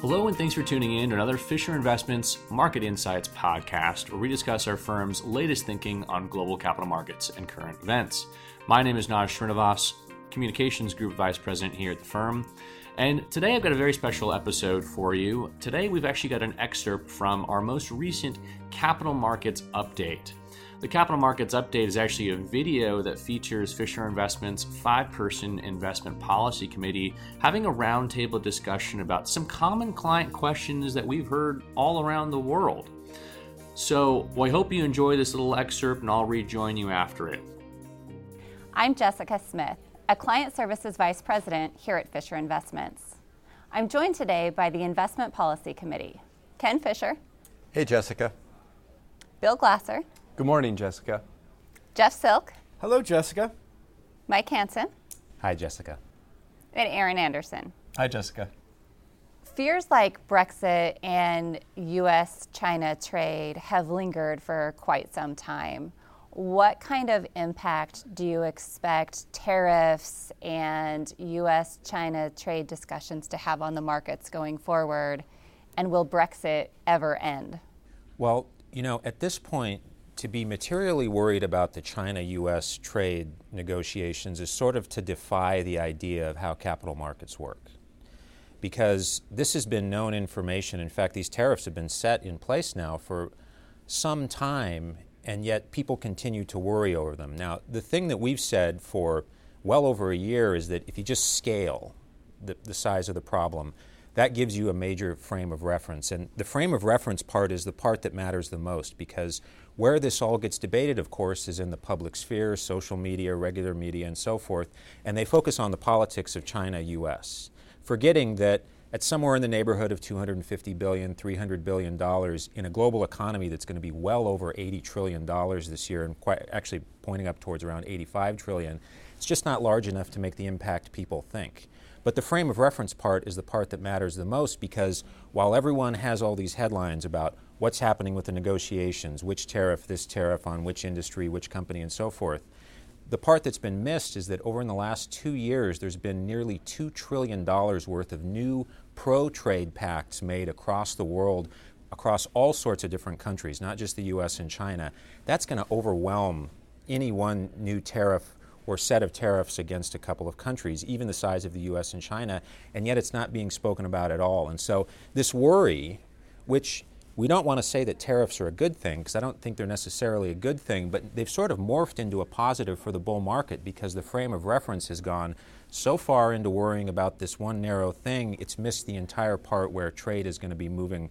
Hello, and thanks for tuning in to another Fisher Investments Market Insights podcast, where we discuss our firm's latest thinking on global capital markets and current events. My name is Naj Srinivas, Communications Group Vice President here at the firm. And today I've got a very special episode for you. Today we've actually got an excerpt from our most recent capital markets update. The Capital Markets Update is actually a video that features Fisher Investments' five person investment policy committee having a roundtable discussion about some common client questions that we've heard all around the world. So, well, I hope you enjoy this little excerpt and I'll rejoin you after it. I'm Jessica Smith, a Client Services Vice President here at Fisher Investments. I'm joined today by the Investment Policy Committee Ken Fisher. Hey, Jessica. Bill Glaser. Good morning, Jessica. Jeff Silk. Hello, Jessica. Mike Hanson. Hi, Jessica. And Aaron Anderson. Hi, Jessica. Fears like Brexit and US China trade have lingered for quite some time. What kind of impact do you expect tariffs and US China trade discussions to have on the markets going forward? And will Brexit ever end? Well, you know, at this point, to be materially worried about the China US trade negotiations is sort of to defy the idea of how capital markets work. Because this has been known information. In fact, these tariffs have been set in place now for some time, and yet people continue to worry over them. Now, the thing that we've said for well over a year is that if you just scale the, the size of the problem, that gives you a major frame of reference. And the frame of reference part is the part that matters the most because where this all gets debated, of course, is in the public sphere, social media, regular media, and so forth, and they focus on the politics of China US, forgetting that at somewhere in the neighborhood of 250 billion, 300 billion dollars in a global economy that's going to be well over 80 trillion dollars this year and quite actually pointing up towards around 85 trillion, it's just not large enough to make the impact people think. But the frame of reference part is the part that matters the most because while everyone has all these headlines about what's happening with the negotiations, which tariff, this tariff on which industry, which company, and so forth, the part that's been missed is that over in the last two years, there's been nearly $2 trillion worth of new pro trade pacts made across the world, across all sorts of different countries, not just the US and China. That's going to overwhelm any one new tariff or set of tariffs against a couple of countries, even the size of the US and China, and yet it's not being spoken about at all. And so this worry, which we don't want to say that tariffs are a good thing because I don't think they're necessarily a good thing, but they've sort of morphed into a positive for the bull market because the frame of reference has gone so far into worrying about this one narrow thing, it's missed the entire part where trade is going to be moving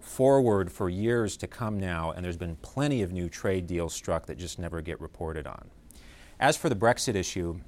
forward for years to come now, and there's been plenty of new trade deals struck that just never get reported on. As for the Brexit issue,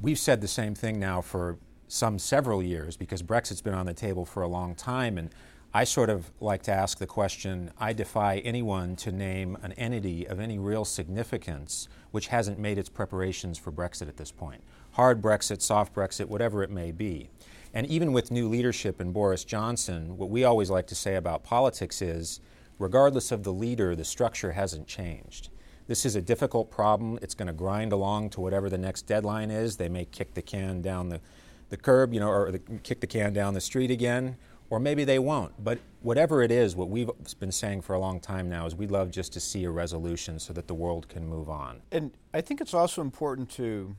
we've said the same thing now for some several years because Brexit's been on the table for a long time. And I sort of like to ask the question I defy anyone to name an entity of any real significance which hasn't made its preparations for Brexit at this point. Hard Brexit, soft Brexit, whatever it may be. And even with new leadership in Boris Johnson, what we always like to say about politics is regardless of the leader, the structure hasn't changed. This is a difficult problem. It's going to grind along to whatever the next deadline is. They may kick the can down the, the curb, you know, or the, kick the can down the street again, or maybe they won't. But whatever it is, what we've been saying for a long time now is we'd love just to see a resolution so that the world can move on. And I think it's also important to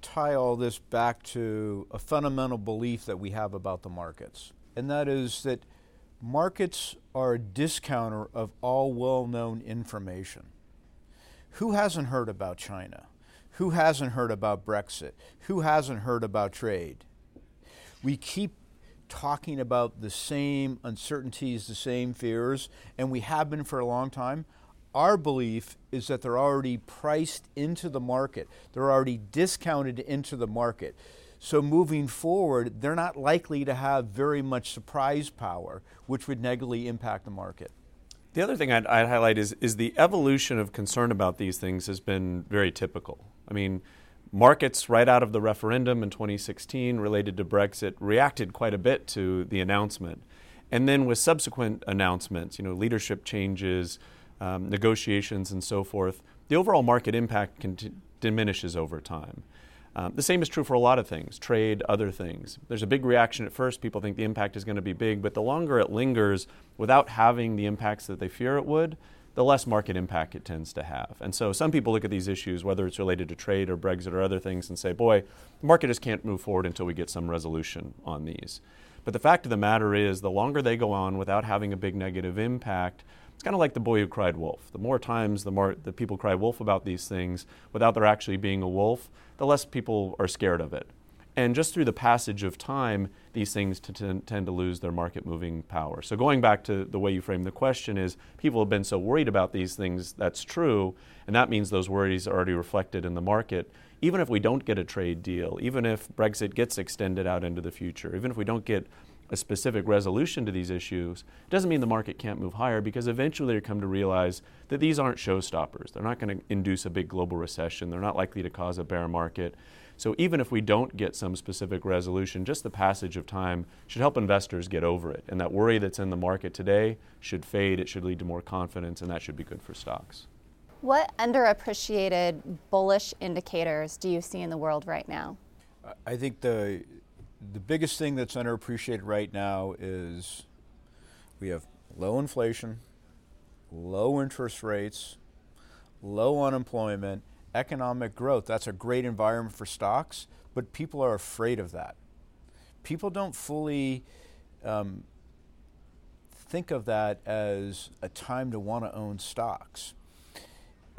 tie all this back to a fundamental belief that we have about the markets, and that is that markets are a discounter of all well known information. Who hasn't heard about China? Who hasn't heard about Brexit? Who hasn't heard about trade? We keep talking about the same uncertainties, the same fears, and we have been for a long time. Our belief is that they're already priced into the market, they're already discounted into the market. So moving forward, they're not likely to have very much surprise power, which would negatively impact the market. The other thing I'd, I'd, highlight is, is the evolution of concern about these things has been very typical. I mean, markets right out of the referendum in 2016 related to Brexit reacted quite a bit to the announcement. And then with subsequent announcements, you know, leadership changes, um, negotiations, and so forth, the overall market impact diminishes over time. Um, the same is true for a lot of things trade, other things. There's a big reaction at first. People think the impact is going to be big, but the longer it lingers without having the impacts that they fear it would, the less market impact it tends to have. And so some people look at these issues, whether it's related to trade or Brexit or other things, and say, boy, the market just can't move forward until we get some resolution on these. But the fact of the matter is, the longer they go on without having a big negative impact, it's kind of like the boy who cried wolf. The more times the more the people cry wolf about these things without there actually being a wolf, the less people are scared of it. And just through the passage of time, these things t- t- tend to lose their market moving power. So, going back to the way you frame the question, is people have been so worried about these things, that's true, and that means those worries are already reflected in the market. Even if we don't get a trade deal, even if Brexit gets extended out into the future, even if we don't get a specific resolution to these issues, it doesn't mean the market can't move higher because eventually they come to realize that these aren't showstoppers. They're not going to induce a big global recession. They're not likely to cause a bear market. So even if we don't get some specific resolution, just the passage of time should help investors get over it. And that worry that's in the market today should fade. It should lead to more confidence, and that should be good for stocks. What underappreciated bullish indicators do you see in the world right now? I think the the biggest thing that's underappreciated right now is we have low inflation, low interest rates, low unemployment, economic growth. That's a great environment for stocks, but people are afraid of that. People don't fully um, think of that as a time to want to own stocks.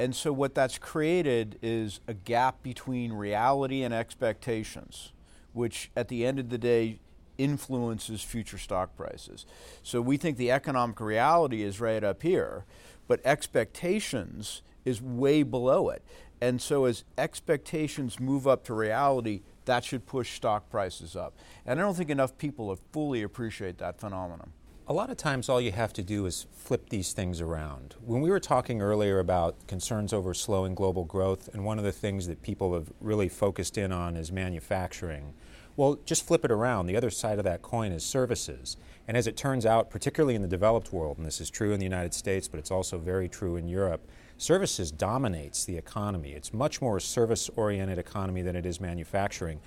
And so, what that's created is a gap between reality and expectations which at the end of the day influences future stock prices. So we think the economic reality is right up here, but expectations is way below it. And so as expectations move up to reality, that should push stock prices up. And I don't think enough people fully appreciate that phenomenon. A lot of times, all you have to do is flip these things around. When we were talking earlier about concerns over slowing global growth, and one of the things that people have really focused in on is manufacturing, well, just flip it around. The other side of that coin is services. And as it turns out, particularly in the developed world, and this is true in the United States, but it's also very true in Europe, services dominates the economy. It's much more a service oriented economy than it is manufacturing.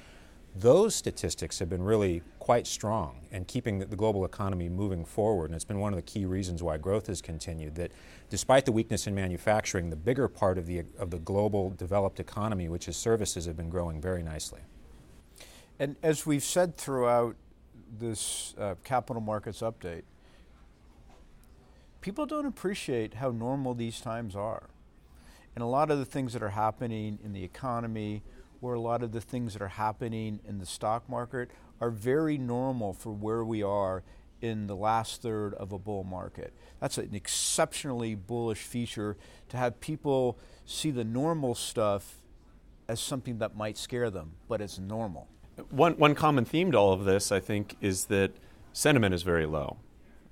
Those statistics have been really quite strong and keeping the, global economy moving forward. And it's been one of the key reasons why growth has continued. That despite the weakness in manufacturing, the bigger part of the, of the global developed economy, which is services, have been growing very nicely. And as we've said throughout this uh, capital markets update, people don't appreciate how normal these times are. And a lot of the things that are happening in the economy or a lot of the things that are happening in the stock market are very normal for where we are in the last third of a bull market. That's an exceptionally bullish feature to have people see the normal stuff as something that might scare them, but it's normal. One, one common theme to all of this, I think, is that sentiment is very low.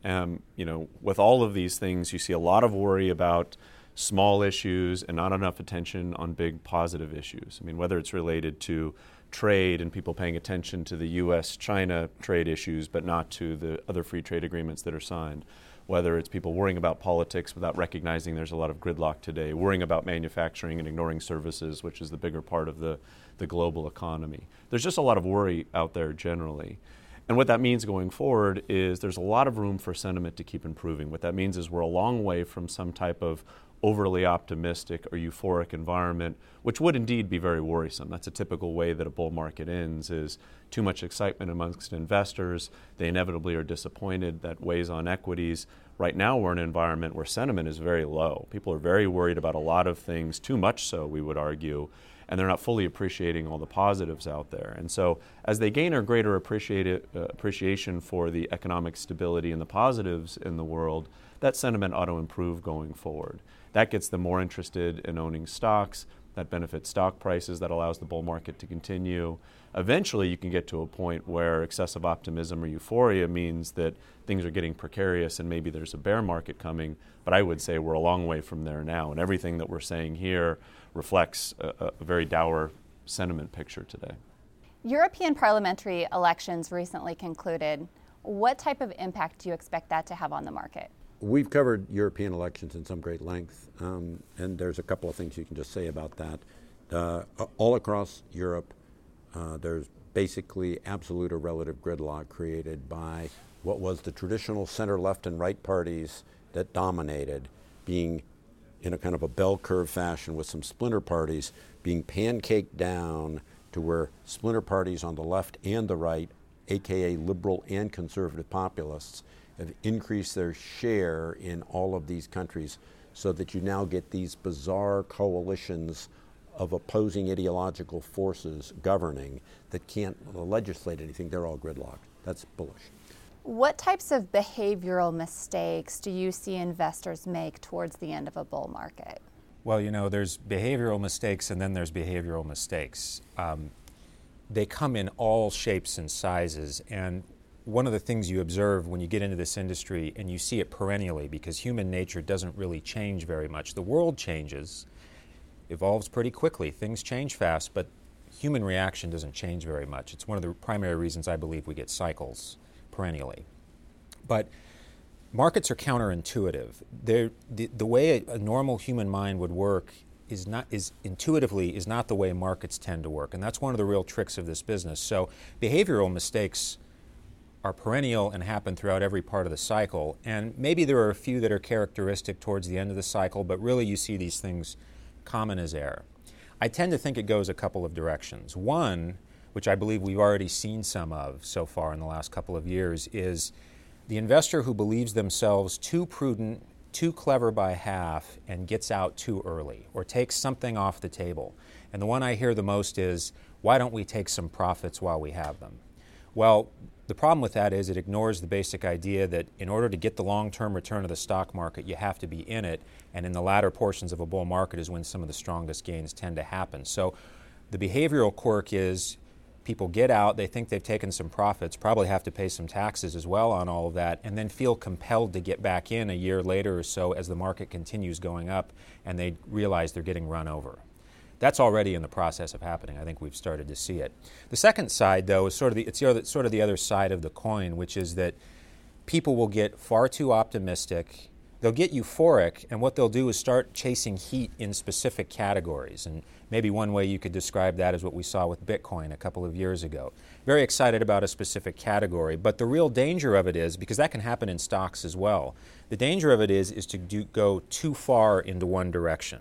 Um, you know, with all of these things, you see a lot of worry about small issues and not enough attention on big positive issues. I mean, whether it's related to trade and people paying attention to the US China trade issues, but not to the other free trade agreements that are signed, whether it's people worrying about politics without recognizing there's a lot of gridlock today, worrying about manufacturing and ignoring services, which is the bigger part of the, the global economy. There's just a lot of worry out there generally. And what that means going forward is there's a lot of room for sentiment to keep improving. What that means is we're a long way from some type of overly optimistic or euphoric environment, which would indeed be very worrisome. That's a typical way that a bull market ends is too much excitement amongst investors. They inevitably are disappointed. That weighs on equities. Right now we're in an environment where sentiment is very low. People are very worried about a lot of things, too much so, we would argue, and they're not fully appreciating all the positives out there. And so, as they gain a greater uh, appreciation for the economic stability and the positives in the world, that sentiment ought to improve going forward. That gets them more interested in owning stocks. That benefits stock prices. That allows the bull market to continue. Eventually, you can get to a point where excessive optimism or euphoria means that things are getting precarious and maybe there's a bear market coming. But I would say we're a long way from there now. And everything that we're saying here reflects a, a very dour sentiment picture today. European parliamentary elections recently concluded. What type of impact do you expect that to have on the market? We've covered European elections in some great length, um, and there's a couple of things you can just say about that. Uh, all across Europe, Uh, there's basically absolute or relative gridlock created by what was the traditional center, left, and right parties that dominated, being in a kind of a bell curve fashion with some splinter parties being pancaked down to where splinter parties on the left and the right, aka liberal and conservative populists, have increased their share in all of these countries so that you now get these bizarre coalitions of opposing ideological forces governing that can't legislate anything. They're all gridlocked. That's bullish. What types of behavioral mistakes do you see investors make towards the end of a bull market? Well, you know, there's behavioral mistakes and then there's behavioral mistakes. Um, they come in all shapes and sizes. And one of the things you observe when you get into this industry, and you see it perennially because human nature doesn't really change very much. The world changes, evolves pretty quickly, things change fast, but human reaction doesn't change very much. It's one of the primary reasons I believe we get cycles perennially. But markets are counterintuitive. the, the way a, a, normal human mind would work is not is intuitively is not the way markets tend to work, and that's one of the real tricks of this business. So behavioral mistakes are perennial and happen throughout every part of the cycle. And maybe there are a few that are characteristic towards the end of the cycle, but really you see these things common as air. I tend to think it goes a couple of directions. One, which I believe we've already seen some of so far in the last couple of years, is the investor who believes themselves too prudent, too clever by half, and gets out too early or takes something off the table. And the one I hear the most is, why don't we take some profits while we have them? Well, the problem with that is it ignores the basic idea that in order to get the long term return of the stock market, you have to be in it. And in the latter portions of a bull market is when some of the strongest gains tend to happen. So the behavioral quirk is people get out, they think they've taken some profits, probably have to pay some taxes as well on all of that, and then feel compelled to get back in a year later or so as the market continues going up and they realize they're getting run over. That's already in the process of happening. I think we've started to see it. The second side, though, is sort of the, it's the other, sort of the other side of the coin, which is that people will get far too optimistic. They'll get euphoric, and what they'll do is start chasing heat in specific categories. And maybe one way you could describe that is what we saw with Bitcoin a couple of years ago. Very excited about a specific category, but the real danger of it is because that can happen in stocks as well. The danger of it is is to do, go too far into one direction.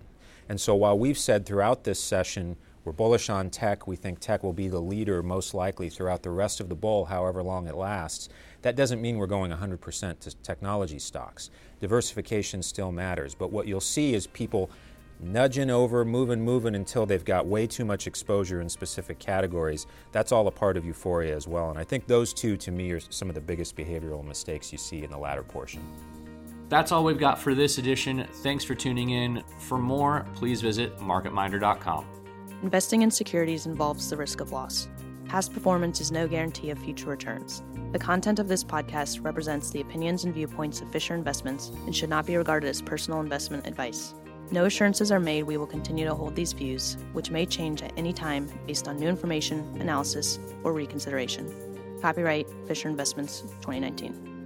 And so while we've said throughout this session we're bullish on tech, we think tech will be the leader most likely throughout the rest of the bull, however long it lasts, that doesn't mean we're going 100% to technology stocks. Diversification still matters, but what you'll see is people nudging over, moving, moving until they've got way too much exposure in specific categories. That's all a part of euphoria as well. And I think those two, to me, are some of the biggest behavioral mistakes you see in the latter portion. That's all we've got for this edition. Thanks for tuning in. For more, please visit marketminder.com. Investing in securities involves the risk of loss. Past performance is no guarantee of future returns. The content of this podcast represents the opinions and viewpoints of Fisher Investments and should not be regarded as personal investment advice. No assurances are made we will continue to hold these views, which may change at any time based on new information, analysis, or reconsideration. Copyright Fisher Investments 2019.